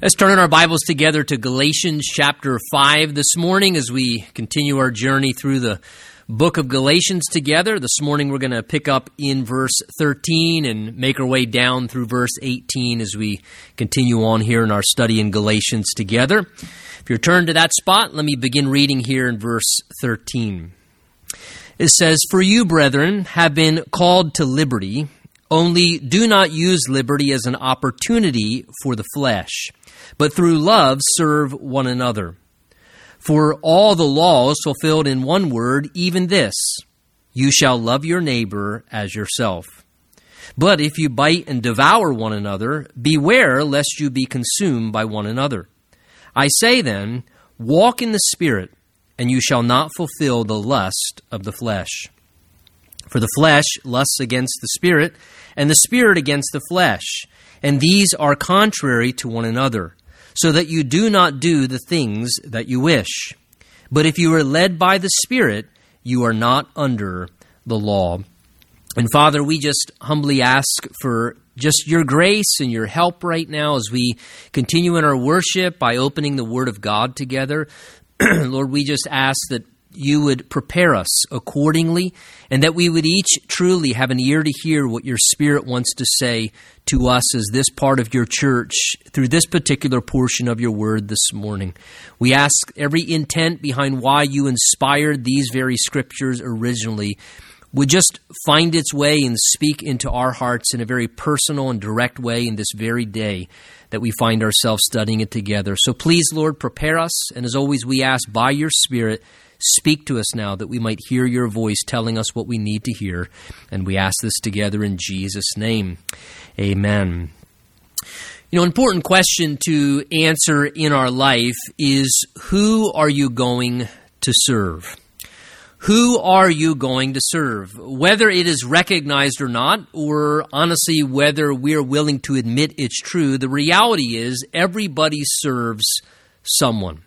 Let's turn in our Bibles together to Galatians chapter 5 this morning as we continue our journey through the book of Galatians together. This morning we're going to pick up in verse 13 and make our way down through verse 18 as we continue on here in our study in Galatians together. If you're turned to that spot, let me begin reading here in verse 13. It says, For you, brethren, have been called to liberty. Only do not use liberty as an opportunity for the flesh, but through love serve one another. For all the laws fulfilled in one word, even this you shall love your neighbor as yourself. But if you bite and devour one another, beware lest you be consumed by one another. I say then, walk in the Spirit, and you shall not fulfill the lust of the flesh. For the flesh lusts against the Spirit and the Spirit against the flesh, and these are contrary to one another, so that you do not do the things that you wish. But if you are led by the Spirit, you are not under the law. And Father, we just humbly ask for just your grace and your help right now as we continue in our worship by opening the Word of God together. Lord, we just ask that you would prepare us accordingly, and that we would each truly have an ear to hear what your Spirit wants to say to us as this part of your church through this particular portion of your word this morning. We ask every intent behind why you inspired these very scriptures originally would just find its way and speak into our hearts in a very personal and direct way in this very day that we find ourselves studying it together. So please, Lord, prepare us. And as always, we ask by your Spirit Speak to us now that we might hear your voice telling us what we need to hear. And we ask this together in Jesus' name. Amen. You know, an important question to answer in our life is who are you going to serve? Who are you going to serve? Whether it is recognized or not, or honestly, whether we're willing to admit it's true, the reality is everybody serves someone.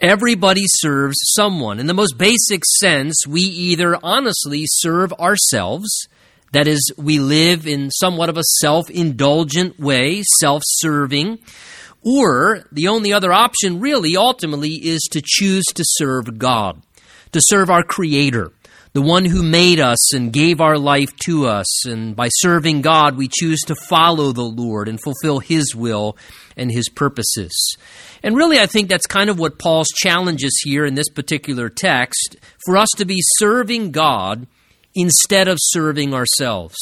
Everybody serves someone. In the most basic sense, we either honestly serve ourselves, that is, we live in somewhat of a self indulgent way, self serving, or the only other option, really, ultimately, is to choose to serve God, to serve our Creator, the one who made us and gave our life to us. And by serving God, we choose to follow the Lord and fulfill His will and His purposes. And really, I think that's kind of what Paul's challenge is here in this particular text for us to be serving God instead of serving ourselves.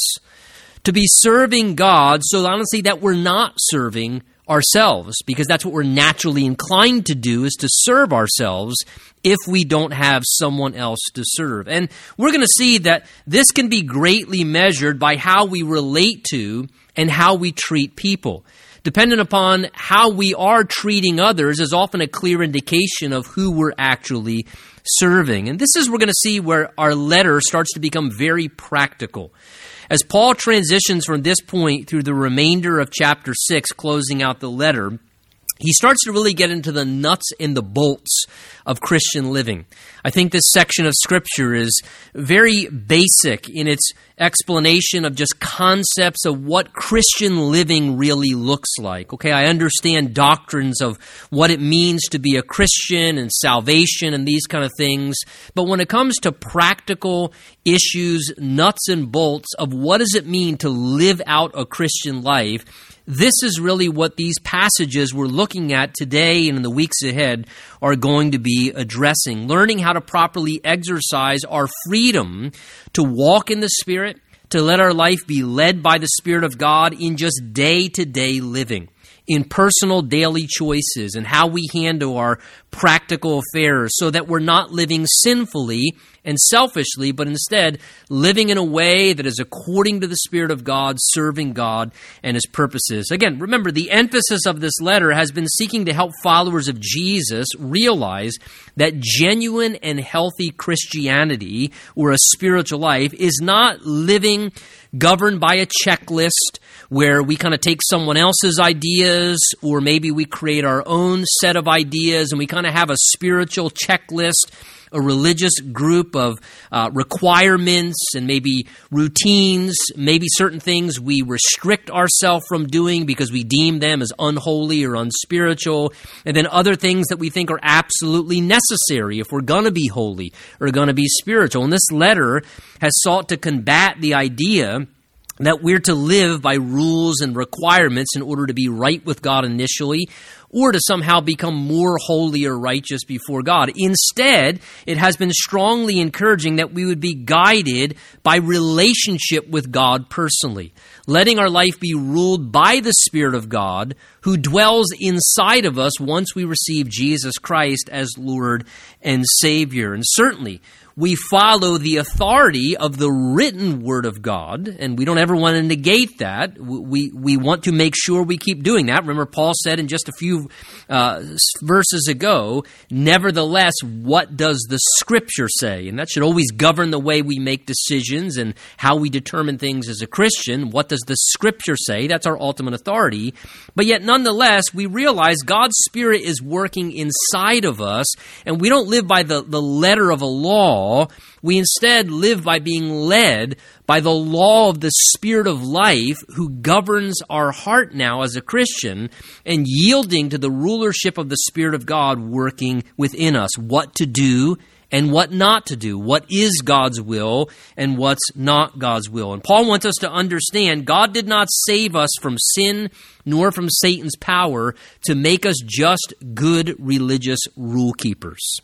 To be serving God so honestly that we're not serving ourselves, because that's what we're naturally inclined to do is to serve ourselves if we don't have someone else to serve. And we're going to see that this can be greatly measured by how we relate to and how we treat people dependent upon how we are treating others, is often a clear indication of who we're actually serving. And this is, we're going to see where our letter starts to become very practical. As Paul transitions from this point through the remainder of chapter 6, closing out the letter, he starts to really get into the nuts and the bolts of Christian living. I think this section of Scripture is very basic in its explanation of just concepts of what Christian living really looks like. Okay, I understand doctrines of what it means to be a Christian and salvation and these kind of things, but when it comes to practical issues, nuts and bolts of what does it mean to live out a Christian life, this is really what these passages we're looking at today and in the weeks ahead are going to be addressing. Learning how to properly exercise our freedom to walk in the Spirit, to let our life be led by the Spirit of God in just day to day living in personal daily choices and how we handle our practical affairs so that we're not living sinfully and selfishly, but instead living in a way that is according to the Spirit of God, serving God and His purposes. Again, remember, the emphasis of this letter has been seeking to help followers of Jesus realize that genuine and healthy Christianity or a spiritual life is not living governed by a checklist where we kind of take someone else's ideas, or maybe we create our own set of ideas and we kind of have a spiritual checklist a religious group of uh, requirements and maybe routines, maybe certain things we restrict ourselves from doing because we deem them as unholy or unspiritual, and then other things that we think are absolutely necessary if we're going to be holy or going to be spiritual. And this letter has sought to combat the idea that we're to live by rules and requirements in order to be right with God initially or to somehow become more holy or righteous before God. Instead, it has been strongly encouraging that we would be guided by relationship with God personally, letting our life be ruled by the Spirit of God who dwells inside of us once we receive Jesus Christ as Lord and Savior. And certainly, we follow the authority of the written word of God, and we don't ever want to negate that. We, we want to make sure we keep doing that. Remember, Paul said in just a few uh, verses ago, nevertheless, what does the scripture say? And that should always govern the way we make decisions and how we determine things as a Christian. What does the scripture say? That's our ultimate authority. But yet, nonetheless, we realize God's Spirit is working inside of us, and we don't live by the, the letter of a law law. We instead live by being led by the law of the Spirit of life who governs our heart now as a Christian and yielding to the rulership of the Spirit of God working within us. What to do and what not to do, what is God's will and what's not God's will. And Paul wants us to understand God did not save us from sin nor from Satan's power to make us just good religious rule keepers.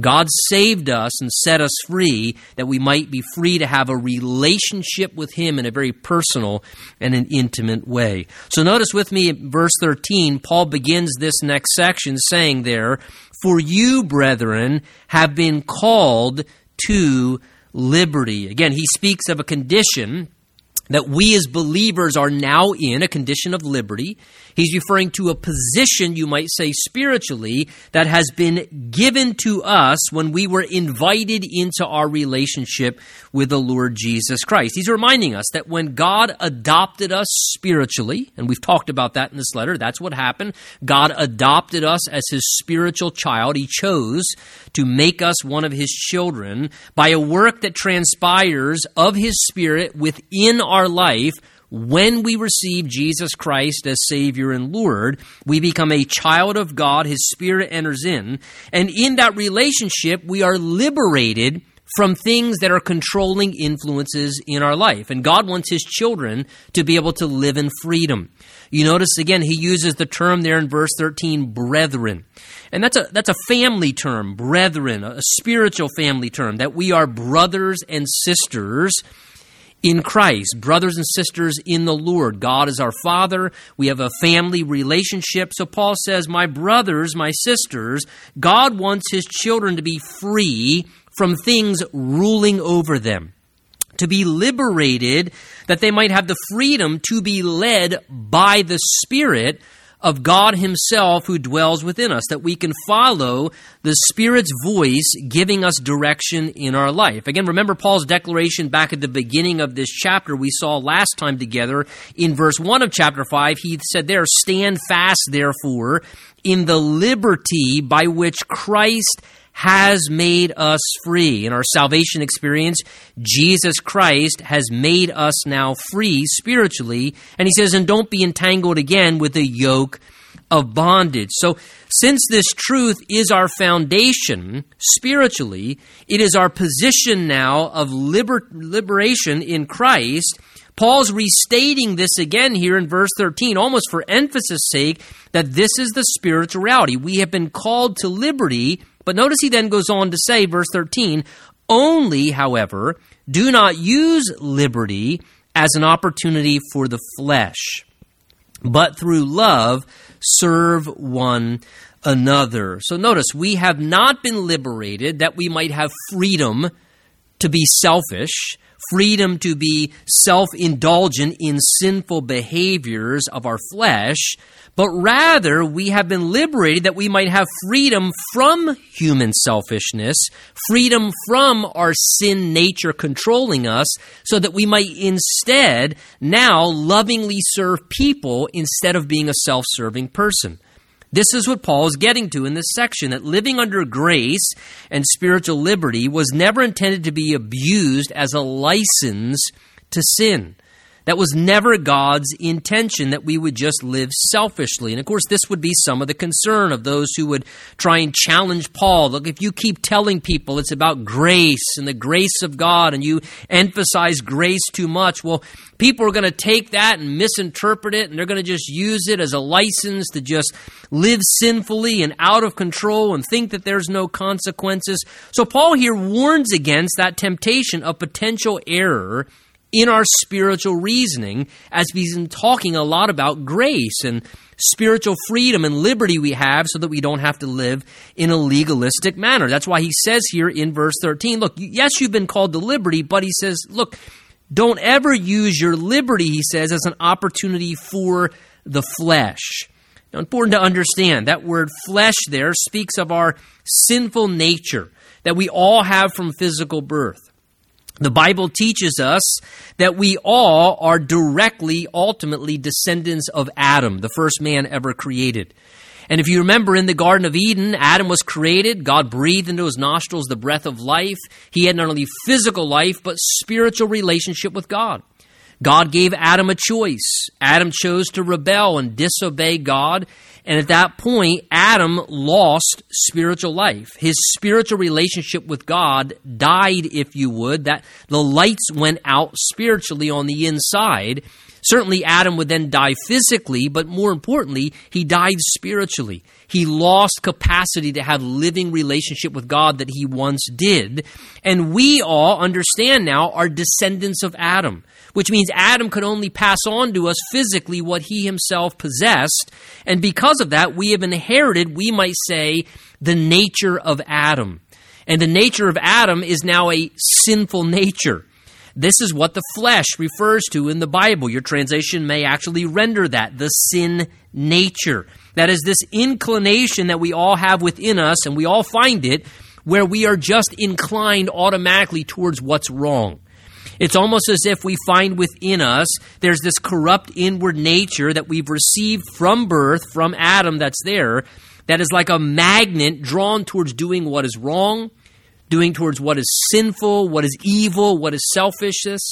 God saved us and set us free that we might be free to have a relationship with Him in a very personal and an intimate way. So notice with me verse 13, Paul begins this next section saying there, For you, brethren, have been called to liberty. Again, he speaks of a condition that we as believers are now in a condition of liberty. He's referring to a position, you might say spiritually, that has been given to us when we were invited into our relationship with the Lord Jesus Christ. He's reminding us that when God adopted us spiritually, and we've talked about that in this letter, that's what happened. God adopted us as his spiritual child. He chose to make us one of his children by a work that transpires of his spirit within our life when we receive Jesus Christ as Savior and Lord, we become a child of God. His Spirit enters in. And in that relationship, we are liberated from things that are controlling influences in our life. And God wants His children to be able to live in freedom. You notice again, He uses the term there in verse 13, brethren. And that's a, that's a family term, brethren, a spiritual family term, that we are brothers and sisters in Christ, brothers and sisters in the Lord. God is our Father. We have a family relationship. So Paul says, My brothers, my sisters, God wants his children to be free from things ruling over them, to be liberated, that they might have the freedom to be led by the Spirit of God Himself who dwells within us, that we can follow the Spirit's voice giving us direction in our life. Again, remember Paul's declaration back at the beginning of this chapter we saw last time together in verse 1 of chapter 5. He said there, Stand fast, therefore, in the liberty by which Christ has made us free. In our salvation experience, Jesus Christ has made us now free spiritually. And he says, and don't be entangled again with the yoke of bondage. So, since this truth is our foundation spiritually, it is our position now of liber- liberation in Christ. Paul's restating this again here in verse 13, almost for emphasis' sake, that this is the spiritual reality. We have been called to liberty but notice he then goes on to say, verse 13, only, however, do not use liberty as an opportunity for the flesh, but through love serve one another. So notice, we have not been liberated that we might have freedom to be selfish freedom to be self indulgent in sinful behaviors of our flesh, but rather we have been liberated that we might have freedom from human selfishness, freedom from our sin nature controlling us, so that we might instead now lovingly serve people instead of being a self serving person. This is what Paul is getting to in this section that living under grace and spiritual liberty was never intended to be abused as a license to sin. That was never God's intention that we would just live selfishly. And of course, this would be some of the concern of those who would try and challenge Paul. Look, if you keep telling people it's about grace and the grace of God and you emphasize grace too much, well, people are going to take that and misinterpret it and they're going to just use it as a license to just live sinfully and out of control and think that there's no consequences. So Paul here warns against that temptation of potential error in our spiritual reasoning as we've been talking a lot about grace and spiritual freedom and liberty we have so that we don't have to live in a legalistic manner. That's why he says here in verse 13, look, yes, you've been called to liberty, but he says, look, don't ever use your liberty, he says, as an opportunity for the flesh. Now, important to understand that word flesh there speaks of our sinful nature that we all have from physical birth. The Bible teaches us that we all are directly, ultimately descendants of Adam, the first man ever created. And if you remember in the Garden of Eden, Adam was created. God breathed into his nostrils the breath of life. He had not only physical life, but spiritual relationship with God. God gave Adam a choice. Adam chose to rebel and disobey God. And at that point, Adam lost spiritual life. His spiritual relationship with God died, if you would. That the lights went out spiritually on the inside. Certainly, Adam would then die physically, but more importantly, he died spiritually. He lost capacity to have living relationship with God that he once did. And we all understand now are descendants of Adam which means Adam could only pass on to us physically what he himself possessed. And because of that, we have inherited, we might say, the nature of Adam. And the nature of Adam is now a sinful nature. This is what the flesh refers to in the Bible. Your translation may actually render that the sin nature. That is this inclination that we all have within us, and we all find it, where we are just inclined automatically towards what's wrong. It's almost as if we find within us there's this corrupt inward nature that we've received from birth, from Adam, that's there, that is like a magnet drawn towards doing what is wrong, doing towards what is sinful, what is evil, what is selfishness.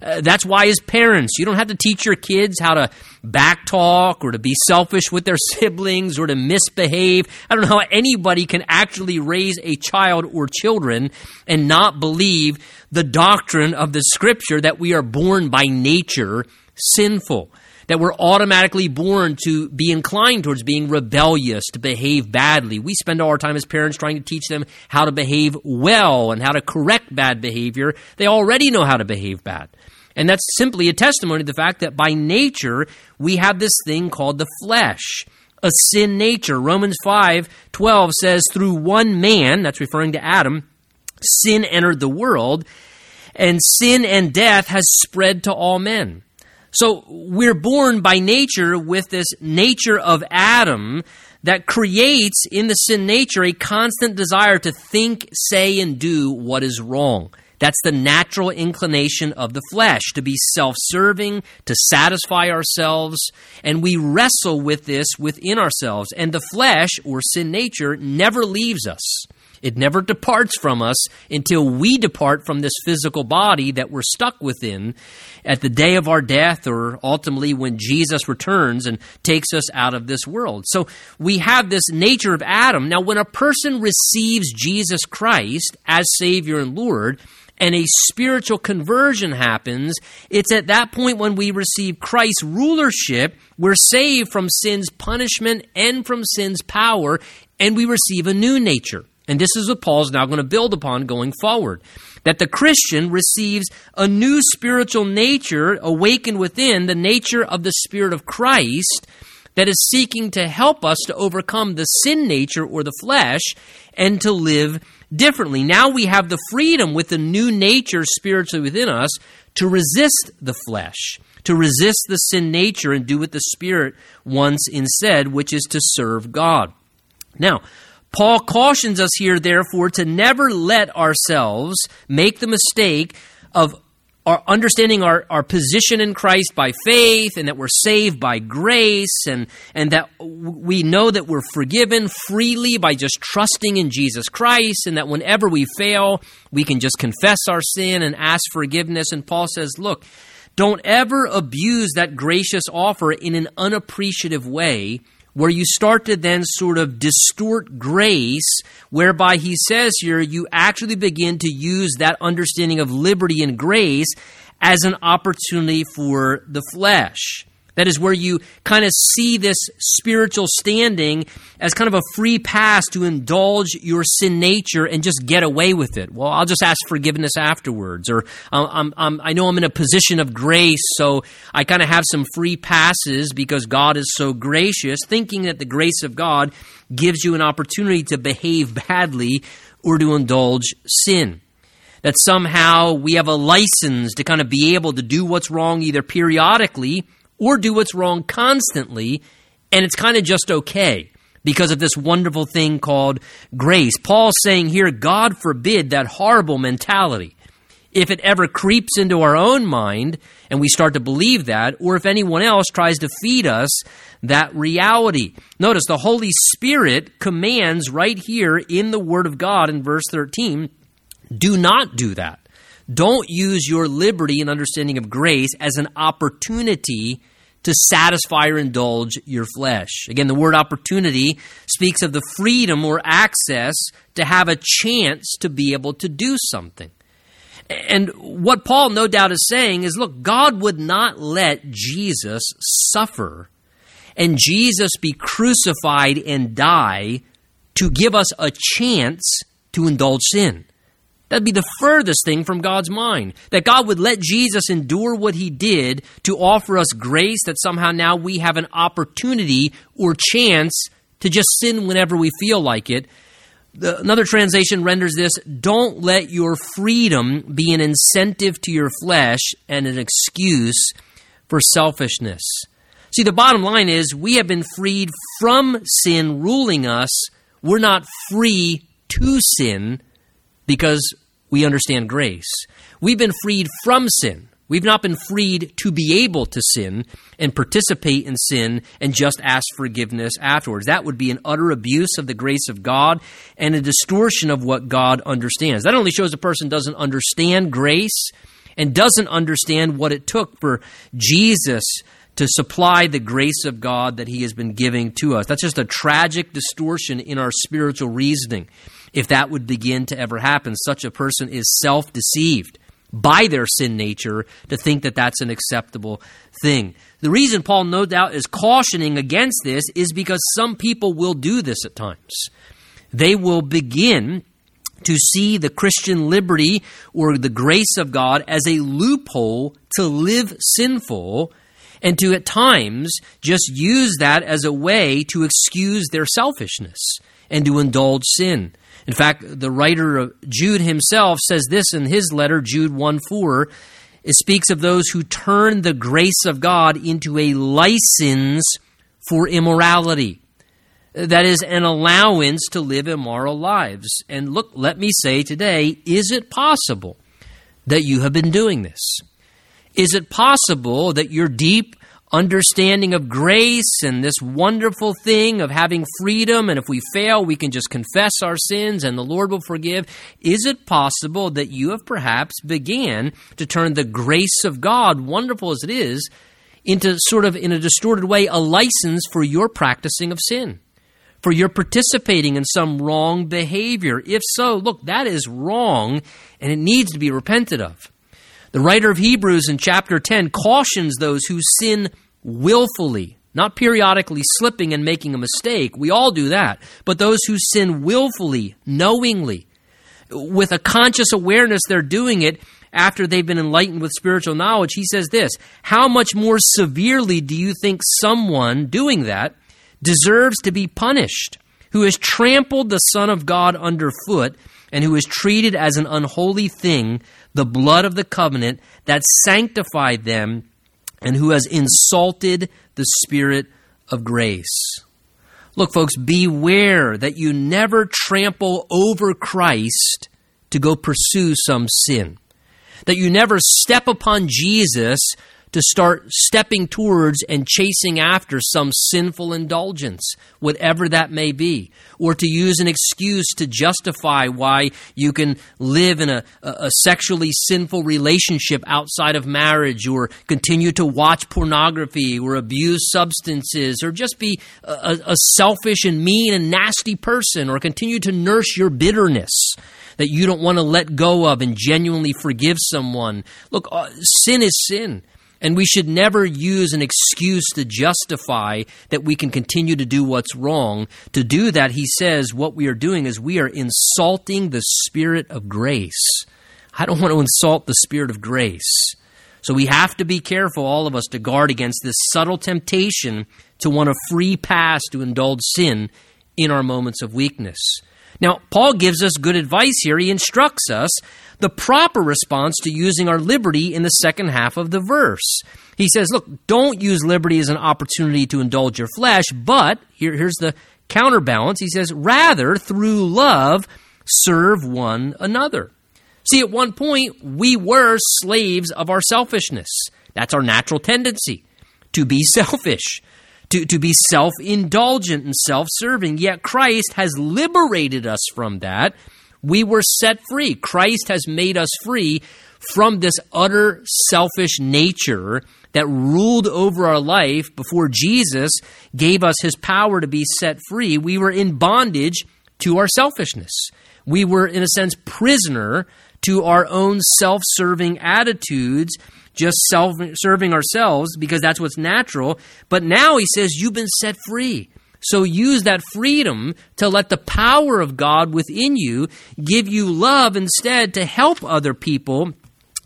Uh, that's why, as parents, you don't have to teach your kids how to backtalk or to be selfish with their siblings or to misbehave. I don't know how anybody can actually raise a child or children and not believe the doctrine of the scripture that we are born by nature sinful that we're automatically born to be inclined towards being rebellious, to behave badly. We spend all our time as parents trying to teach them how to behave well and how to correct bad behavior. They already know how to behave bad. And that's simply a testimony to the fact that by nature, we have this thing called the flesh, a sin nature. Romans 5 12 says, Through one man, that's referring to Adam, sin entered the world, and sin and death has spread to all men. So we're born by nature with this nature of Adam that creates in the sin nature a constant desire to think, say, and do what is wrong. That's the natural inclination of the flesh to be self serving, to satisfy ourselves, and we wrestle with this within ourselves. And the flesh, or sin nature, never leaves us. It never departs from us until we depart from this physical body that we're stuck within at the day of our death or ultimately when Jesus returns and takes us out of this world. So we have this nature of Adam. Now, when a person receives Jesus Christ as Savior and Lord, and a spiritual conversion happens, it's at that point when we receive Christ's rulership, we're saved from sin's punishment and from sin's power, and we receive a new nature. And this is what Paul's now going to build upon going forward. That the Christian receives a new spiritual nature awakened within the nature of the Spirit of Christ that is seeking to help us to overcome the sin nature or the flesh and to live differently. Now we have the freedom with the new nature spiritually within us to resist the flesh, to resist the sin nature and do what the Spirit wants instead, which is to serve God. Now, Paul cautions us here, therefore, to never let ourselves make the mistake of our understanding our, our position in Christ by faith and that we're saved by grace and, and that we know that we're forgiven freely by just trusting in Jesus Christ and that whenever we fail, we can just confess our sin and ask forgiveness. And Paul says, look, don't ever abuse that gracious offer in an unappreciative way where you start to then sort of distort grace, whereby he says here, you actually begin to use that understanding of liberty and grace as an opportunity for the flesh. That is where you kind of see this spiritual standing as kind of a free pass to indulge your sin nature and just get away with it. Well, I'll just ask forgiveness afterwards. Or um, I'm, I'm, i know I'm in a position of grace, so I kind of have some free passes because God is so gracious, thinking that the grace of God gives you an opportunity to behave badly or to indulge sin that somehow we have a license to kind of be able to do what's wrong either periodically or do what's wrong constantly, and it's kind of just okay because of this wonderful thing called grace. Paul's saying here, God forbid that horrible mentality. If it ever creeps into our own mind and we start to believe that, or if anyone else tries to feed us that reality. Notice the Holy Spirit commands right here in the Word of God in verse 13 do not do that. Don't use your liberty and understanding of grace as an opportunity to satisfy or indulge your flesh. Again, the word opportunity speaks of the freedom or access to have a chance to be able to do something. And what Paul no doubt is saying is look, God would not let Jesus suffer and Jesus be crucified and die to give us a chance to indulge sin. That'd be the furthest thing from God's mind. That God would let Jesus endure what he did to offer us grace, that somehow now we have an opportunity or chance to just sin whenever we feel like it. The, another translation renders this don't let your freedom be an incentive to your flesh and an excuse for selfishness. See, the bottom line is we have been freed from sin ruling us. We're not free to sin because we understand grace. We've been freed from sin. We've not been freed to be able to sin and participate in sin and just ask forgiveness afterwards. That would be an utter abuse of the grace of God and a distortion of what God understands. That only shows a person doesn't understand grace and doesn't understand what it took for Jesus to supply the grace of God that He has been giving to us. That's just a tragic distortion in our spiritual reasoning if that would begin to ever happen. Such a person is self deceived by their sin nature to think that that's an acceptable thing. The reason Paul, no doubt, is cautioning against this is because some people will do this at times. They will begin to see the Christian liberty or the grace of God as a loophole to live sinful and to at times just use that as a way to excuse their selfishness and to indulge sin. In fact, the writer of Jude himself says this in his letter, Jude 1 4. It speaks of those who turn the grace of God into a license for immorality. That is an allowance to live immoral lives. And look, let me say today is it possible that you have been doing this? Is it possible that your deep understanding of grace and this wonderful thing of having freedom, and if we fail, we can just confess our sins and the Lord will forgive. Is it possible that you have perhaps began to turn the grace of God, wonderful as it is, into sort of in a distorted way a license for your practicing of sin? For your participating in some wrong behavior. If so, look, that is wrong and it needs to be repented of. The writer of Hebrews in chapter 10 cautions those who sin willfully, not periodically slipping and making a mistake. We all do that. But those who sin willfully, knowingly, with a conscious awareness they're doing it after they've been enlightened with spiritual knowledge, he says this How much more severely do you think someone doing that deserves to be punished who has trampled the Son of God underfoot and who is treated as an unholy thing the blood of the covenant that sanctified them, and who has insulted the Spirit of grace. Look, folks, beware that you never trample over Christ to go pursue some sin. That you never step upon Jesus to start stepping towards and chasing after some sinful indulgence, whatever that may be, or to use an excuse to justify why you can live in a, a sexually sinful relationship outside of marriage, or continue to watch pornography, or abuse substances, or just be a, a selfish and mean and nasty person, or continue to nurse your bitterness that you don't want to let go of and genuinely forgive someone. Look, uh, sin is sin. And we should never use an excuse to justify that we can continue to do what's wrong. To do that, he says, what we are doing is we are insulting the Spirit of grace. I don't want to insult the Spirit of grace. So we have to be careful, all of us, to guard against this subtle temptation to want a free pass to indulge sin in our moments of weakness. Now, Paul gives us good advice here. He instructs us the proper response to using our liberty in the second half of the verse. He says, Look, don't use liberty as an opportunity to indulge your flesh, but here, here's the counterbalance. He says, Rather, through love, serve one another. See, at one point, we were slaves of our selfishness. That's our natural tendency to be selfish to, to be self indulgent and self serving. Yet Christ has liberated us from that. We were set free. Christ has made us free from this utter selfish nature that ruled over our life before Jesus gave us his power to be set free. We were in bondage to our selfishness. We were, in a sense, prisoner to our own self serving attitudes just self serving ourselves because that's what's natural. But now he says, You've been set free. So use that freedom to let the power of God within you give you love instead to help other people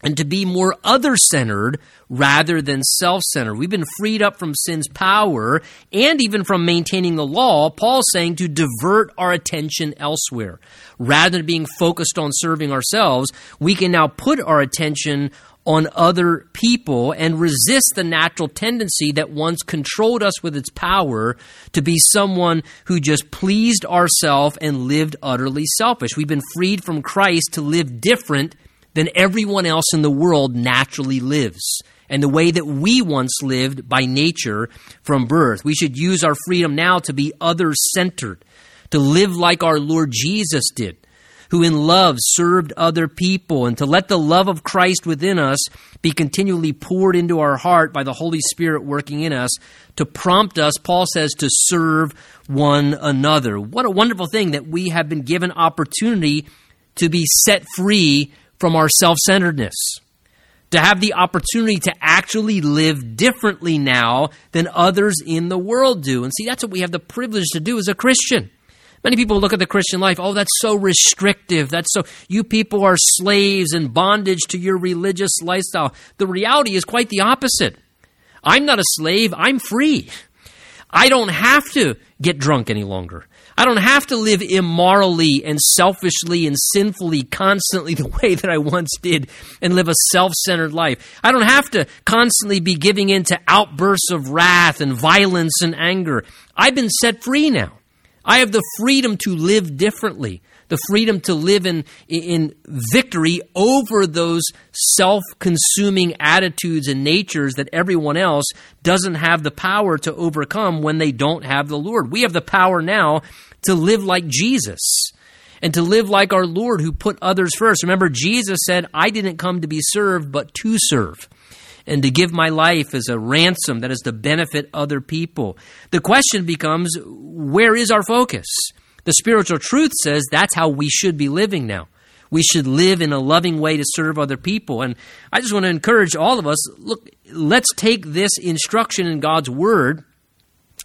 and to be more other centered rather than self centered. We've been freed up from sin's power and even from maintaining the law. Paul's saying to divert our attention elsewhere. Rather than being focused on serving ourselves, we can now put our attention on other people and resist the natural tendency that once controlled us with its power to be someone who just pleased ourselves and lived utterly selfish. We've been freed from Christ to live different than everyone else in the world naturally lives and the way that we once lived by nature from birth. We should use our freedom now to be other centered, to live like our Lord Jesus did who in love served other people, and to let the love of Christ within us be continually poured into our heart by the Holy Spirit working in us to prompt us, Paul says, to serve one another. What a wonderful thing that we have been given opportunity to be set free from our self centeredness to have the opportunity to actually live differently now than others in the world do. And see, that's what we have the privilege to do as a Christian. Many people look at the Christian life, oh, that's so restrictive. That's so, you people are slaves and bondage to your religious lifestyle. The reality is quite the opposite. I'm not a slave, I'm free. I don't have to get drunk any longer. I don't have to live immorally and selfishly and sinfully constantly the way that I once did and live a self centered life. I don't have to constantly be giving in to outbursts of wrath and violence and anger. I've been set free now. I have the freedom to live differently, the freedom to live in, in victory over those self consuming attitudes and natures that everyone else doesn't have the power to overcome when they don't have the Lord. We have the power now to live like Jesus and to live like our Lord who put others first. Remember, Jesus said, I didn't come to be served, but to serve and to give my life as a ransom that is to benefit other people. The question becomes where is our focus? The spiritual truth says that's how we should be living now. We should live in a loving way to serve other people. And I just want to encourage all of us look, let's take this instruction in God's Word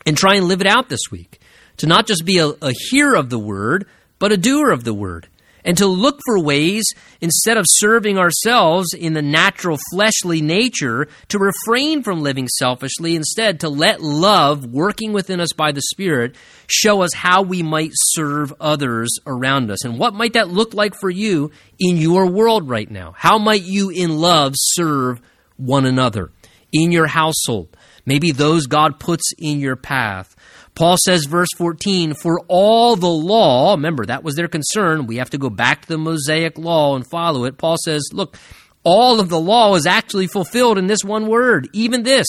and try and live it out this week. To not just be a, a hearer of the Word, but a doer of the Word and to look for ways, instead of serving ourselves in the natural fleshly nature, to refrain from living selfishly, instead to let love, working within us by the Spirit, show us how we might serve others around us. And what might that look like for you in your world right now? How might you, in love, serve one another in your household? Maybe those God puts in your path Paul says, verse 14, for all the law, remember that was their concern. We have to go back to the Mosaic law and follow it. Paul says, look, all of the law is actually fulfilled in this one word, even this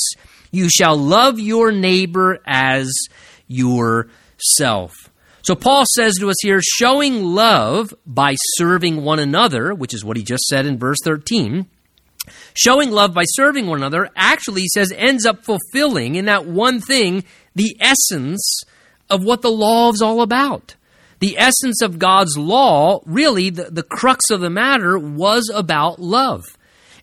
you shall love your neighbor as yourself. So Paul says to us here, showing love by serving one another, which is what he just said in verse 13. Showing love by serving one another actually, he says, ends up fulfilling in that one thing the essence of what the law is all about. The essence of God's law, really, the, the crux of the matter, was about love.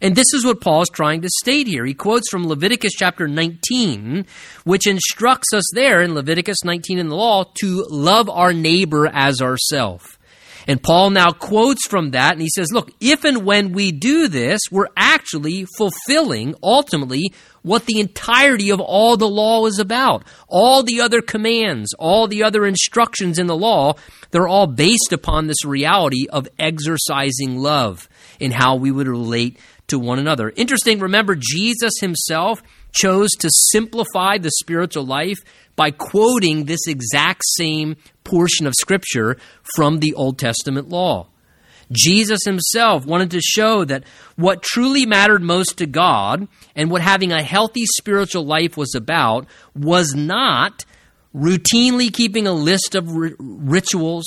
And this is what Paul is trying to state here. He quotes from Leviticus chapter 19, which instructs us there in Leviticus 19 in the law to love our neighbor as ourselves. And Paul now quotes from that and he says, Look, if and when we do this, we're actually fulfilling ultimately what the entirety of all the law is about. All the other commands, all the other instructions in the law, they're all based upon this reality of exercising love in how we would relate to one another. Interesting, remember, Jesus himself chose to simplify the spiritual life by quoting this exact same portion of Scripture from the Old Testament law. Jesus himself wanted to show that what truly mattered most to God and what having a healthy spiritual life was about was not routinely keeping a list of rituals,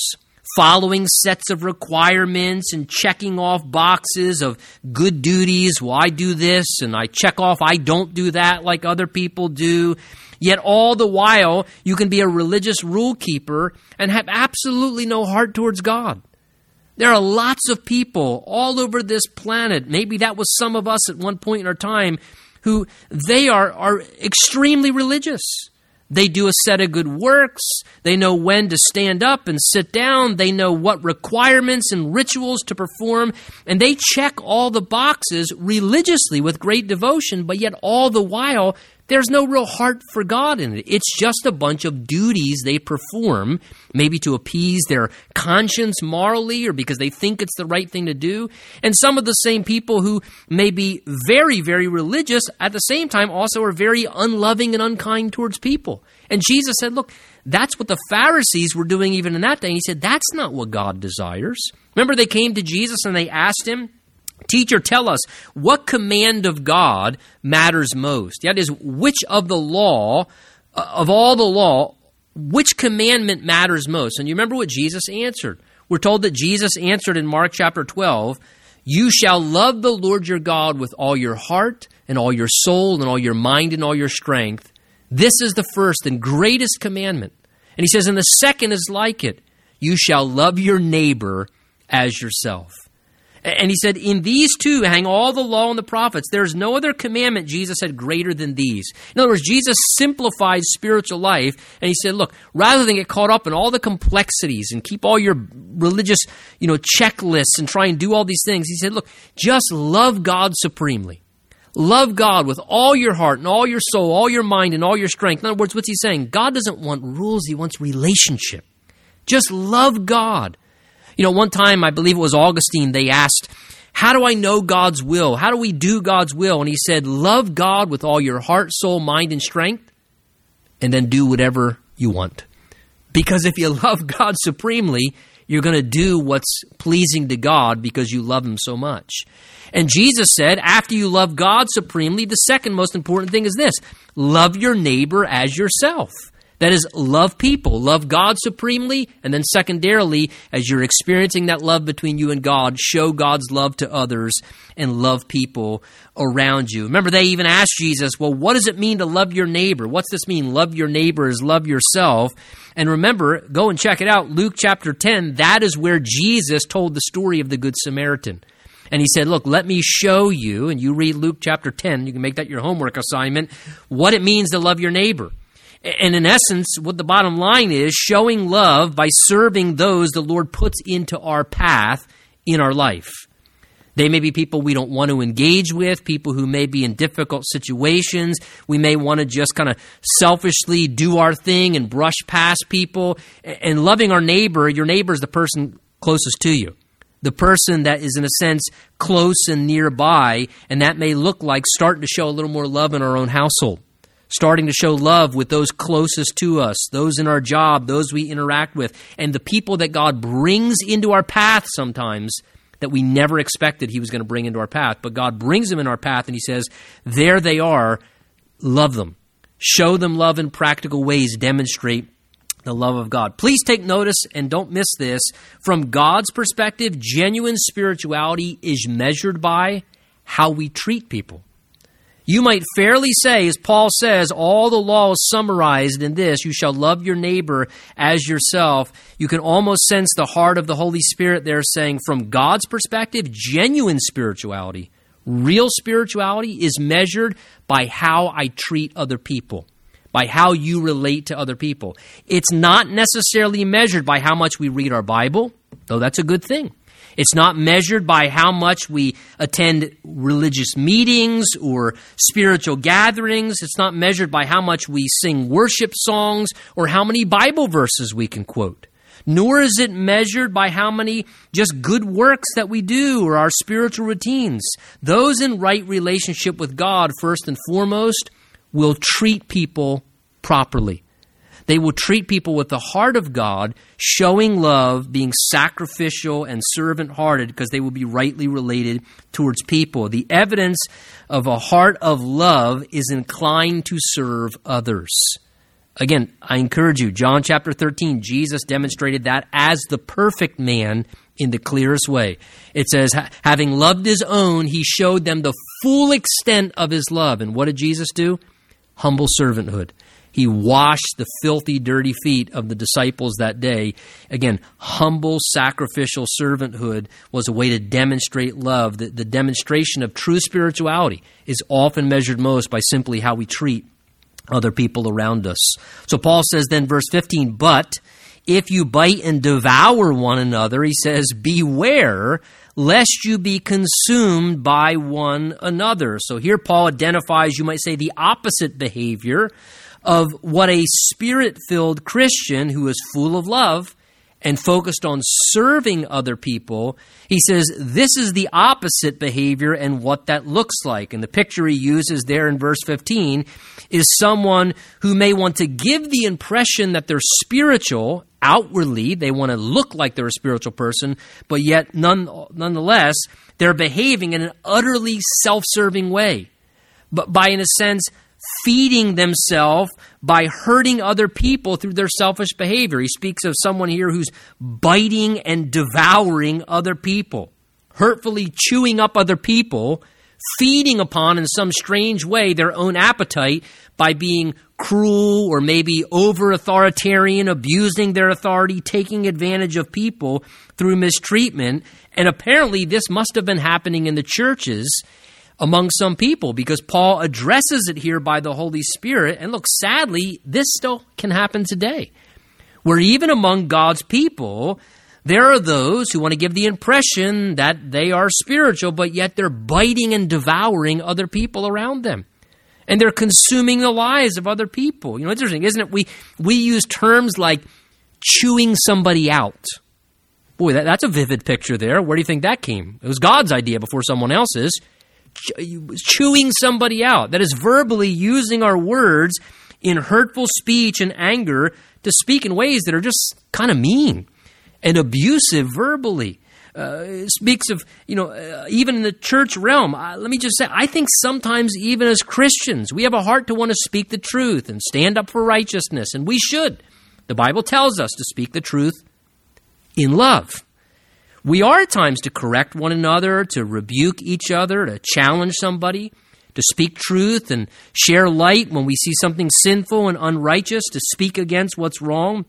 following sets of requirements, and checking off boxes of good duties. Well, I do this, and I check off I don't do that like other people do. Yet all the while, you can be a religious rule keeper and have absolutely no heart towards God. There are lots of people all over this planet, maybe that was some of us at one point in our time, who they are, are extremely religious. They do a set of good works. They know when to stand up and sit down. They know what requirements and rituals to perform. And they check all the boxes religiously with great devotion, but yet all the while there's no real heart for God in it. It's just a bunch of duties they perform, maybe to appease their conscience morally or because they think it's the right thing to do. And some of the same people who may be very, very religious at the same time also are very unloving and unkind towards people. And Jesus said, Look, that's what the Pharisees were doing even in that day. And he said, That's not what God desires. Remember, they came to Jesus and they asked him, Teacher, tell us what command of God matters most? That is, which of the law, uh, of all the law, which commandment matters most? And you remember what Jesus answered. We're told that Jesus answered in Mark chapter 12, You shall love the Lord your God with all your heart and all your soul and all your mind and all your strength. This is the first and greatest commandment. And he says, And the second is like it you shall love your neighbor as yourself. And he said, In these two hang all the law and the prophets. There is no other commandment, Jesus said, greater than these. In other words, Jesus simplified spiritual life, and he said, Look, rather than get caught up in all the complexities and keep all your religious, you know, checklists and try and do all these things, he said, Look, just love God supremely. Love God with all your heart and all your soul, all your mind and all your strength. In other words, what's he saying? God doesn't want rules, he wants relationship. Just love God. You know, one time, I believe it was Augustine, they asked, How do I know God's will? How do we do God's will? And he said, Love God with all your heart, soul, mind, and strength, and then do whatever you want. Because if you love God supremely, you're going to do what's pleasing to God because you love Him so much. And Jesus said, after you love God supremely, the second most important thing is this love your neighbor as yourself. That is, love people, love God supremely, and then secondarily, as you're experiencing that love between you and God, show God's love to others and love people around you. Remember, they even asked Jesus, Well, what does it mean to love your neighbor? What's this mean? Love your neighbor is love yourself. And remember, go and check it out. Luke chapter 10, that is where Jesus told the story of the Good Samaritan. And he said, Look, let me show you, and you read Luke chapter 10, you can make that your homework assignment, what it means to love your neighbor. And in essence, what the bottom line is showing love by serving those the Lord puts into our path in our life. They may be people we don't want to engage with, people who may be in difficult situations. We may want to just kind of selfishly do our thing and brush past people. And loving our neighbor, your neighbor is the person closest to you. The person that is, in a sense, close and nearby, and that may look like starting to show a little more love in our own household starting to show love with those closest to us, those in our job, those we interact with, and the people that God brings into our path sometimes that we never expected he was going to bring into our path. But God brings them in our path and he says, There they are, love them. Show them love in practical ways, demonstrate the love of God. Please take notice and don't miss this. From God's perspective, genuine spirituality is measured by how we treat people. You might fairly say, as Paul says, all the law is summarized in this you shall love your neighbor as yourself. You can almost sense the heart of the Holy Spirit there saying, from God's perspective, genuine spirituality, real spirituality is measured by how I treat other people by how you relate to other people. It's not necessarily measured by how much we read our Bible, though that's a good thing. It's not measured by how much we attend religious meetings or spiritual gatherings. It's not measured by how much we sing worship songs or how many Bible verses we can quote. Nor is it measured by how many just good works that we do or our spiritual routines. Those in right relationship with God, first and foremost, will treat people properly. They will treat people with the heart of God, showing love, being sacrificial and servant hearted because they will be rightly related towards people. The evidence of a heart of love is inclined to serve others. Again, I encourage you, John chapter 13, Jesus demonstrated that as the perfect man in the clearest way. It says, having loved his own, he showed them the full extent of his love. And what did Jesus do? Humble servanthood. He washed the filthy, dirty feet of the disciples that day. Again, humble, sacrificial servanthood was a way to demonstrate love. The, the demonstration of true spirituality is often measured most by simply how we treat other people around us. So Paul says then, verse 15, but if you bite and devour one another, he says, beware lest you be consumed by one another. So here Paul identifies, you might say, the opposite behavior of what a spirit filled Christian who is full of love and focused on serving other people, he says this is the opposite behavior and what that looks like. And the picture he uses there in verse 15 is someone who may want to give the impression that they're spiritual outwardly, they want to look like they're a spiritual person, but yet none, nonetheless, they're behaving in an utterly self serving way. But by, in a sense, feeding themselves by hurting other people through their selfish behavior. He speaks of someone here who's biting and devouring other people, hurtfully chewing up other people, feeding upon in some strange way their own appetite by being cruel or maybe over authoritarian, abusing their authority, taking advantage of people through mistreatment. And apparently, this must have been happening in the churches among some people because Paul addresses it here by the Holy Spirit. And look, sadly, this still can happen today, where even among God's people, there are those who want to give the impression that they are spiritual, but yet they're biting and devouring other people around them. And they're consuming the lives of other people. You know, it's interesting, isn't it? We, we use terms like chewing somebody out. Boy, that, that's a vivid picture there. Where do you think that came? It was God's idea before someone else's chewing somebody out. That is verbally using our words in hurtful speech and anger to speak in ways that are just kind of mean and abusive verbally. Uh, speaks of, you know, uh, even in the church realm. Uh, let me just say, I think sometimes even as Christians, we have a heart to want to speak the truth and stand up for righteousness, and we should. The Bible tells us to speak the truth in love. We are at times to correct one another, to rebuke each other, to challenge somebody, to speak truth and share light when we see something sinful and unrighteous, to speak against what's wrong.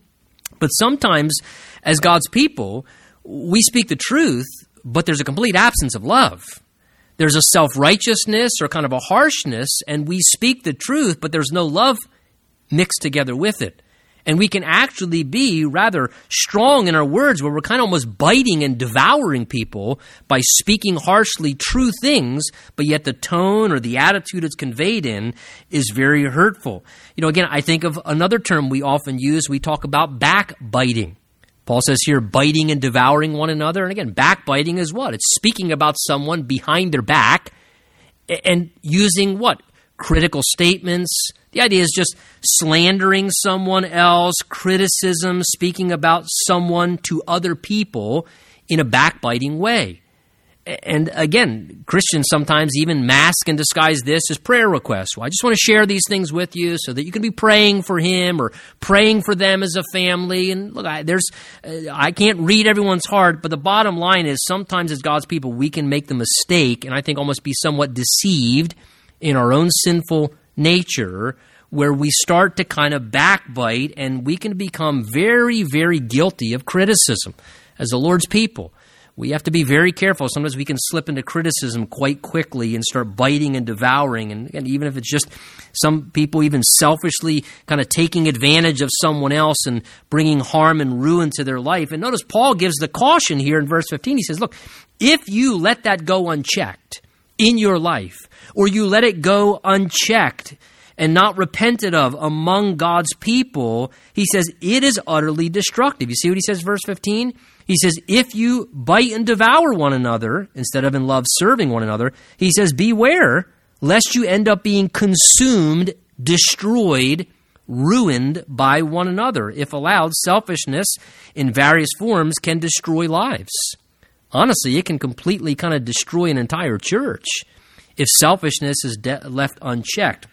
But sometimes, as God's people, we speak the truth, but there's a complete absence of love. There's a self righteousness or kind of a harshness, and we speak the truth, but there's no love mixed together with it. And we can actually be rather strong in our words where we're kind of almost biting and devouring people by speaking harshly true things, but yet the tone or the attitude it's conveyed in is very hurtful. You know, again, I think of another term we often use. We talk about backbiting. Paul says here, biting and devouring one another. And again, backbiting is what? It's speaking about someone behind their back and using what? Critical statements, the idea is just slandering someone else, criticism, speaking about someone to other people in a backbiting way. And again, Christians sometimes even mask and disguise this as prayer requests. Well, I just want to share these things with you so that you can be praying for him or praying for them as a family. And look, I, there's, uh, I can't read everyone's heart, but the bottom line is sometimes as God's people, we can make the mistake and I think almost be somewhat deceived in our own sinful nature where we start to kind of backbite and we can become very, very guilty of criticism as the Lord's people. We have to be very careful. Sometimes we can slip into criticism quite quickly and start biting and devouring. And, and even if it's just some people even selfishly kind of taking advantage of someone else and bringing harm and ruin to their life. And notice Paul gives the caution here in verse 15. He says, Look, if you let that go unchecked in your life, or you let it go unchecked and not repented of among God's people, he says it is utterly destructive. You see what he says, verse 15? He says, if you bite and devour one another instead of in love serving one another, he says, beware lest you end up being consumed, destroyed, ruined by one another. If allowed, selfishness in various forms can destroy lives. Honestly, it can completely kind of destroy an entire church if selfishness is de- left unchecked.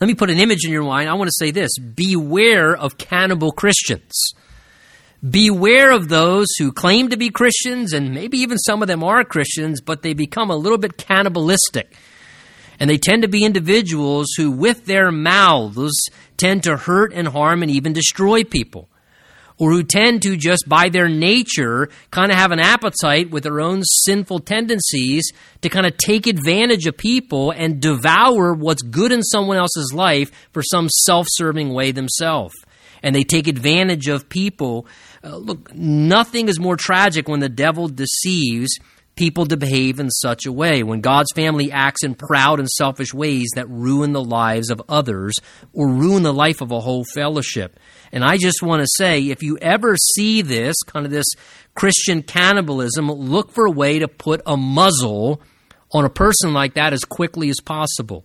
Let me put an image in your mind. I want to say this Beware of cannibal Christians. Beware of those who claim to be Christians, and maybe even some of them are Christians, but they become a little bit cannibalistic. And they tend to be individuals who, with their mouths, tend to hurt and harm and even destroy people or who tend to just by their nature kind of have an appetite with their own sinful tendencies to kind of take advantage of people and devour what's good in someone else's life for some self serving way themselves. And they take advantage of people. Uh, look, nothing is more tragic when the devil deceives people to behave in such a way, when God's family acts in proud and selfish ways that ruin the lives of others or ruin the life of a whole fellowship. And I just want to say if you ever see this, kind of this Christian cannibalism, look for a way to put a muzzle on a person like that as quickly as possible.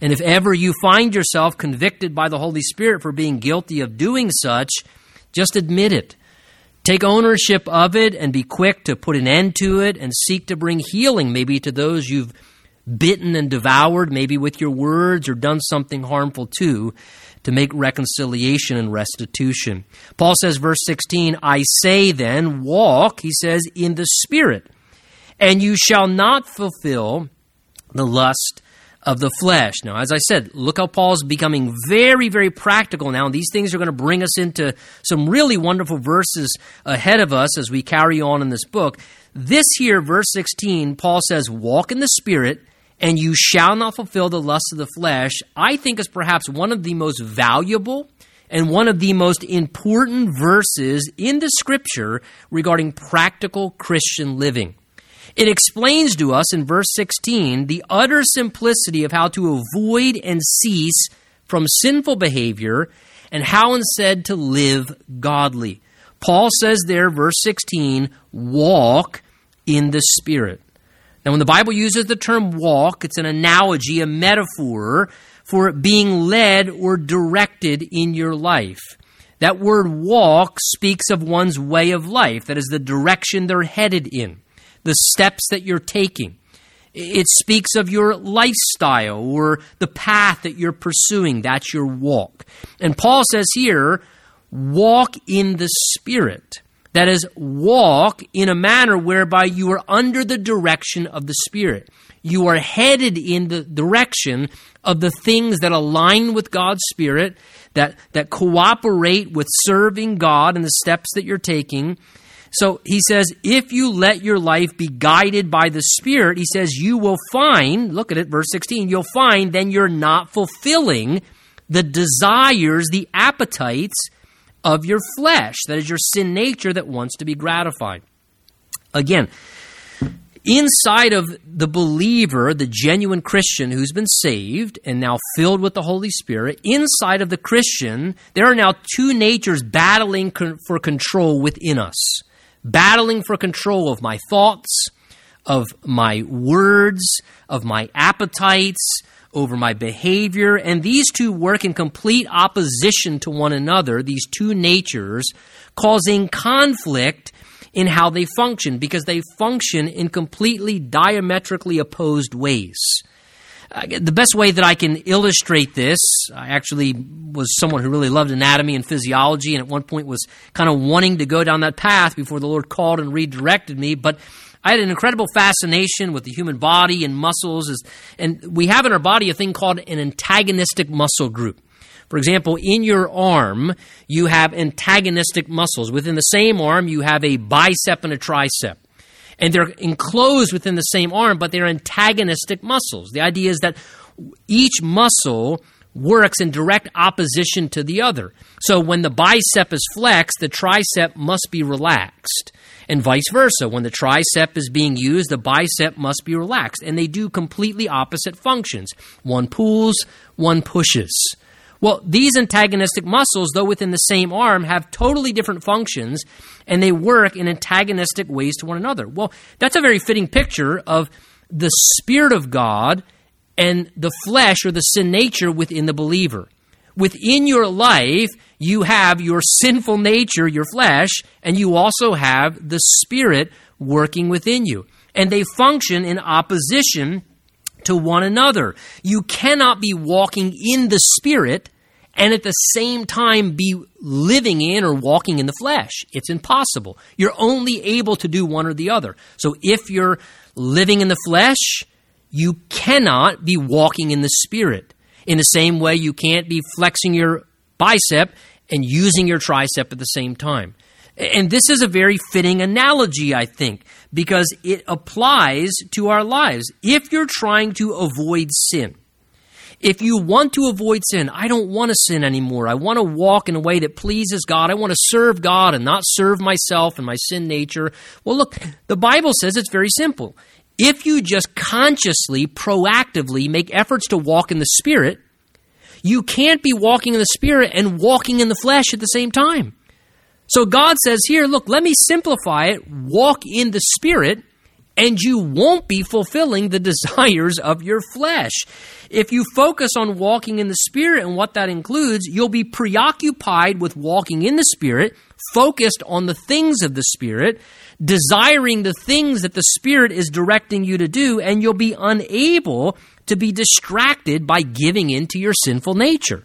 And if ever you find yourself convicted by the Holy Spirit for being guilty of doing such, just admit it. Take ownership of it and be quick to put an end to it and seek to bring healing maybe to those you've bitten and devoured, maybe with your words or done something harmful to, to make reconciliation and restitution. Paul says, verse 16, I say then, walk, he says, in the Spirit, and you shall not fulfill the lust of the flesh. Now, as I said, look how Paul's becoming very, very practical now. These things are going to bring us into some really wonderful verses ahead of us as we carry on in this book. This here, verse 16, Paul says, Walk in the Spirit, and you shall not fulfill the lust of the flesh. I think is perhaps one of the most valuable and one of the most important verses in the scripture regarding practical Christian living. It explains to us in verse 16 the utter simplicity of how to avoid and cease from sinful behavior and how instead to live godly. Paul says there, verse 16, walk in the Spirit. Now, when the Bible uses the term walk, it's an analogy, a metaphor for being led or directed in your life. That word walk speaks of one's way of life, that is the direction they're headed in the steps that you're taking. It speaks of your lifestyle or the path that you're pursuing. That's your walk. And Paul says here, walk in the Spirit. That is, walk in a manner whereby you are under the direction of the Spirit. You are headed in the direction of the things that align with God's Spirit, that, that cooperate with serving God and the steps that you're taking so he says, if you let your life be guided by the Spirit, he says, you will find, look at it, verse 16, you'll find then you're not fulfilling the desires, the appetites of your flesh. That is your sin nature that wants to be gratified. Again, inside of the believer, the genuine Christian who's been saved and now filled with the Holy Spirit, inside of the Christian, there are now two natures battling for control within us. Battling for control of my thoughts, of my words, of my appetites, over my behavior. And these two work in complete opposition to one another, these two natures, causing conflict in how they function because they function in completely diametrically opposed ways. Uh, the best way that I can illustrate this, I actually was someone who really loved anatomy and physiology, and at one point was kind of wanting to go down that path before the Lord called and redirected me. But I had an incredible fascination with the human body and muscles, and we have in our body a thing called an antagonistic muscle group. For example, in your arm, you have antagonistic muscles. Within the same arm, you have a bicep and a tricep. And they're enclosed within the same arm, but they're antagonistic muscles. The idea is that each muscle works in direct opposition to the other. So when the bicep is flexed, the tricep must be relaxed and vice versa. When the tricep is being used, the bicep must be relaxed, and they do completely opposite functions. One pulls, one pushes. Well, these antagonistic muscles, though within the same arm, have totally different functions and they work in antagonistic ways to one another. Well, that's a very fitting picture of the Spirit of God and the flesh or the sin nature within the believer. Within your life, you have your sinful nature, your flesh, and you also have the Spirit working within you. And they function in opposition to one another. You cannot be walking in the Spirit and at the same time be living in or walking in the flesh. It's impossible. You're only able to do one or the other. So if you're living in the flesh, you cannot be walking in the Spirit. In the same way, you can't be flexing your bicep and using your tricep at the same time. And this is a very fitting analogy, I think, because it applies to our lives. If you're trying to avoid sin, if you want to avoid sin, I don't want to sin anymore. I want to walk in a way that pleases God. I want to serve God and not serve myself and my sin nature. Well, look, the Bible says it's very simple. If you just consciously, proactively make efforts to walk in the Spirit, you can't be walking in the Spirit and walking in the flesh at the same time. So God says here, look, let me simplify it. Walk in the Spirit, and you won't be fulfilling the desires of your flesh. If you focus on walking in the Spirit and what that includes, you'll be preoccupied with walking in the Spirit, focused on the things of the Spirit, desiring the things that the Spirit is directing you to do, and you'll be unable to be distracted by giving in to your sinful nature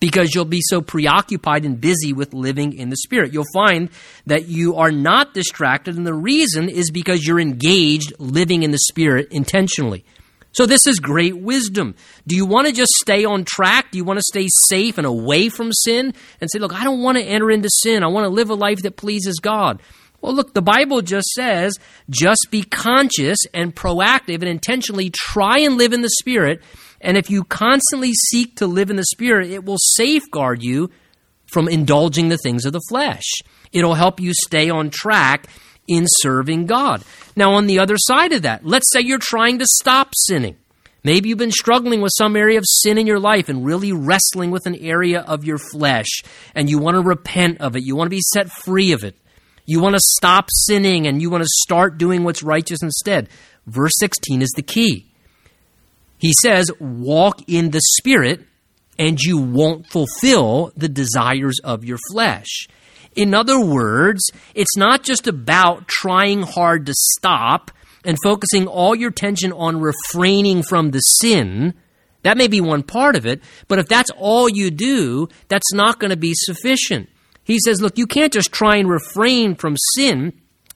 because you'll be so preoccupied and busy with living in the Spirit. You'll find that you are not distracted, and the reason is because you're engaged living in the Spirit intentionally. So, this is great wisdom. Do you want to just stay on track? Do you want to stay safe and away from sin and say, Look, I don't want to enter into sin. I want to live a life that pleases God? Well, look, the Bible just says just be conscious and proactive and intentionally try and live in the Spirit. And if you constantly seek to live in the Spirit, it will safeguard you from indulging the things of the flesh. It'll help you stay on track in serving God. Now, on the other side of that, let's say you're trying to stop sinning. Maybe you've been struggling with some area of sin in your life and really wrestling with an area of your flesh, and you want to repent of it. You want to be set free of it. You want to stop sinning and you want to start doing what's righteous instead. Verse 16 is the key. He says, Walk in the Spirit, and you won't fulfill the desires of your flesh. In other words, it's not just about trying hard to stop and focusing all your attention on refraining from the sin. That may be one part of it, but if that's all you do, that's not going to be sufficient. He says, look, you can't just try and refrain from sin.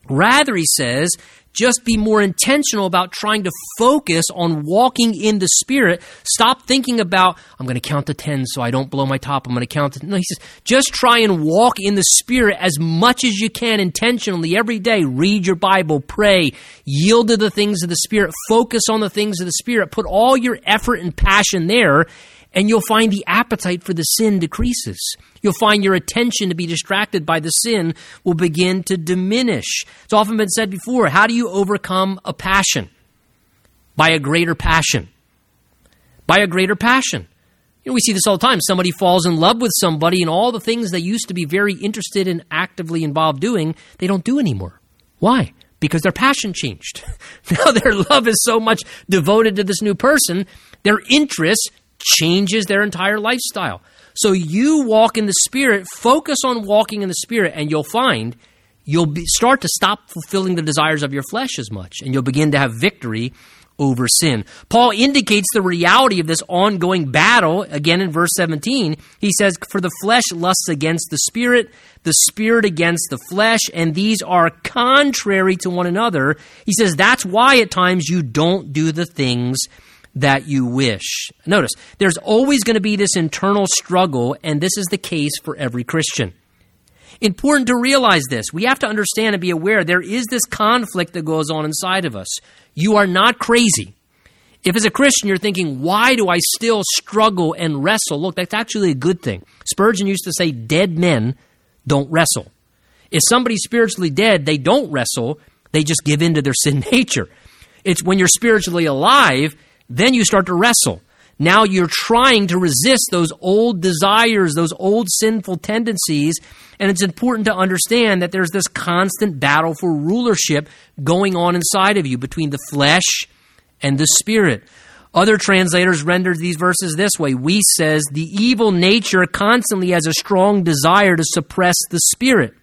Rather, he says, just be more intentional about trying to focus on walking in the Spirit. Stop thinking about, I'm going to count to 10 so I don't blow my top. I'm going to count to. No, he says, just try and walk in the Spirit as much as you can intentionally every day. Read your Bible, pray, yield to the things of the Spirit, focus on the things of the Spirit, put all your effort and passion there, and you'll find the appetite for the sin decreases. You'll find your attention to be distracted by the sin will begin to diminish. It's often been said before how do you overcome a passion? By a greater passion. By a greater passion. You know, we see this all the time. Somebody falls in love with somebody, and all the things they used to be very interested in, actively involved doing, they don't do anymore. Why? Because their passion changed. now their love is so much devoted to this new person, their interest changes their entire lifestyle. So you walk in the Spirit, focus on walking in the Spirit, and you'll find you'll be, start to stop fulfilling the desires of your flesh as much, and you'll begin to have victory over sin. Paul indicates the reality of this ongoing battle again in verse 17. He says, For the flesh lusts against the spirit, the spirit against the flesh, and these are contrary to one another. He says, That's why at times you don't do the things that you wish. Notice, there's always going to be this internal struggle, and this is the case for every Christian. Important to realize this. We have to understand and be aware there is this conflict that goes on inside of us. You are not crazy. If as a Christian you're thinking, why do I still struggle and wrestle? Look, that's actually a good thing. Spurgeon used to say, dead men don't wrestle. If somebody's spiritually dead, they don't wrestle, they just give in to their sin nature. It's when you're spiritually alive, then you start to wrestle. Now you're trying to resist those old desires, those old sinful tendencies. And it's important to understand that there's this constant battle for rulership going on inside of you between the flesh and the spirit. Other translators rendered these verses this way. Wuest says, the evil nature constantly has a strong desire to suppress the spirit.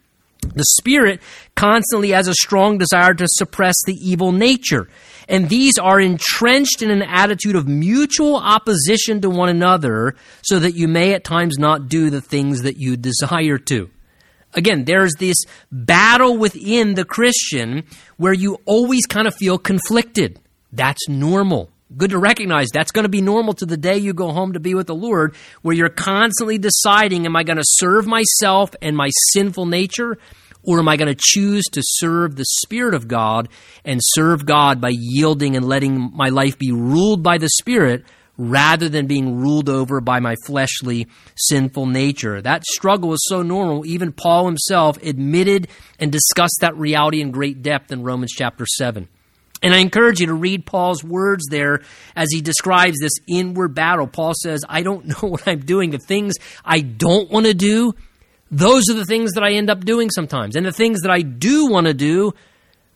The spirit constantly has a strong desire to suppress the evil nature. And these are entrenched in an attitude of mutual opposition to one another so that you may at times not do the things that you desire to. Again, there's this battle within the Christian where you always kind of feel conflicted. That's normal. Good to recognize that's going to be normal to the day you go home to be with the Lord, where you're constantly deciding, am I going to serve myself and my sinful nature? Or am I going to choose to serve the Spirit of God and serve God by yielding and letting my life be ruled by the Spirit rather than being ruled over by my fleshly, sinful nature? That struggle is so normal. Even Paul himself admitted and discussed that reality in great depth in Romans chapter 7. And I encourage you to read Paul's words there as he describes this inward battle. Paul says, I don't know what I'm doing. The things I don't want to do, those are the things that I end up doing sometimes. And the things that I do want to do,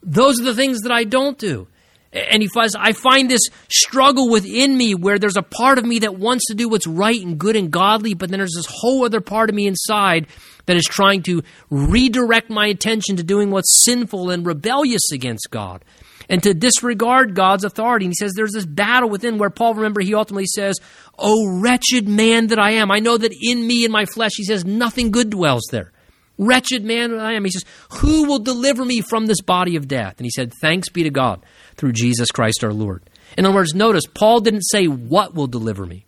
those are the things that I don't do. And he I find this struggle within me where there's a part of me that wants to do what's right and good and godly, but then there's this whole other part of me inside that is trying to redirect my attention to doing what's sinful and rebellious against God and to disregard God's authority. And he says there's this battle within where Paul, remember, he ultimately says, Oh, wretched man that I am. I know that in me, in my flesh, he says, nothing good dwells there. Wretched man that I am. He says, Who will deliver me from this body of death? And he said, Thanks be to God through Jesus Christ our Lord. In other words, notice, Paul didn't say what will deliver me.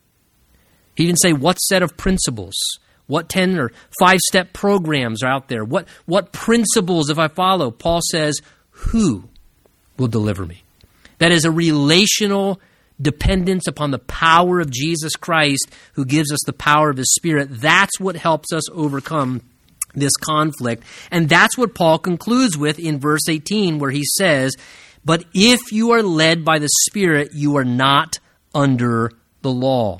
He didn't say what set of principles, what 10 or 5 step programs are out there, what, what principles, if I follow. Paul says, Who will deliver me. That is a relational dependence upon the power of Jesus Christ who gives us the power of his Spirit. That's what helps us overcome this conflict. And that's what Paul concludes with in verse 18, where he says, But if you are led by the Spirit, you are not under the law.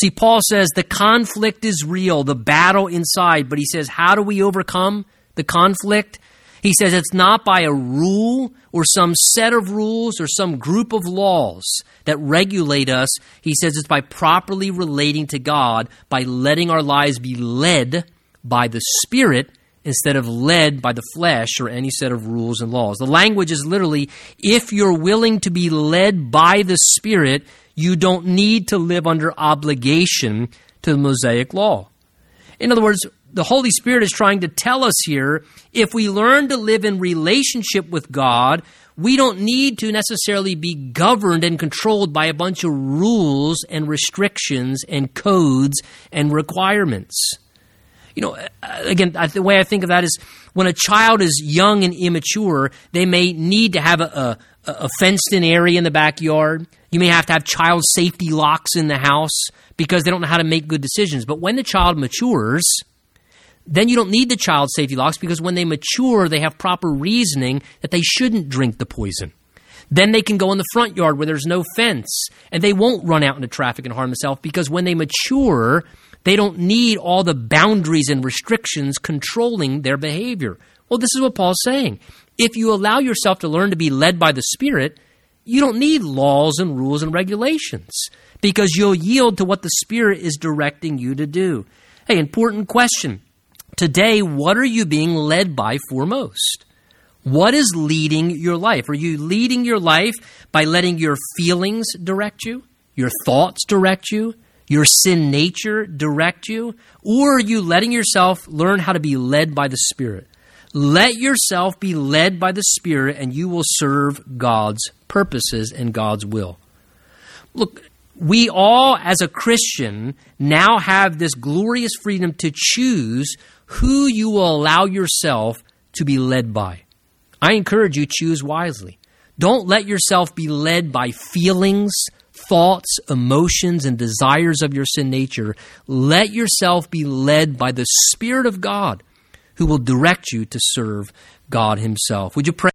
See, Paul says the conflict is real, the battle inside, but he says, How do we overcome the conflict? He says it's not by a rule or some set of rules or some group of laws that regulate us. He says it's by properly relating to God, by letting our lives be led by the Spirit instead of led by the flesh or any set of rules and laws. The language is literally if you're willing to be led by the Spirit, you don't need to live under obligation to the Mosaic law. In other words, the Holy Spirit is trying to tell us here if we learn to live in relationship with God, we don't need to necessarily be governed and controlled by a bunch of rules and restrictions and codes and requirements. You know, uh, again, the way I think of that is when a child is young and immature, they may need to have a, a, a fenced in area in the backyard. You may have to have child safety locks in the house because they don't know how to make good decisions. But when the child matures, then you don't need the child safety locks because when they mature, they have proper reasoning that they shouldn't drink the poison. Then they can go in the front yard where there's no fence and they won't run out into traffic and harm themselves because when they mature, they don't need all the boundaries and restrictions controlling their behavior. Well, this is what Paul's saying. If you allow yourself to learn to be led by the Spirit, you don't need laws and rules and regulations because you'll yield to what the Spirit is directing you to do. Hey, important question. Today, what are you being led by foremost? What is leading your life? Are you leading your life by letting your feelings direct you, your thoughts direct you, your sin nature direct you? Or are you letting yourself learn how to be led by the Spirit? Let yourself be led by the Spirit, and you will serve God's purposes and God's will. Look, we all, as a Christian, now have this glorious freedom to choose who you will allow yourself to be led by. I encourage you, choose wisely. Don't let yourself be led by feelings, thoughts, emotions, and desires of your sin nature. Let yourself be led by the Spirit of God who will direct you to serve God Himself. Would you pray?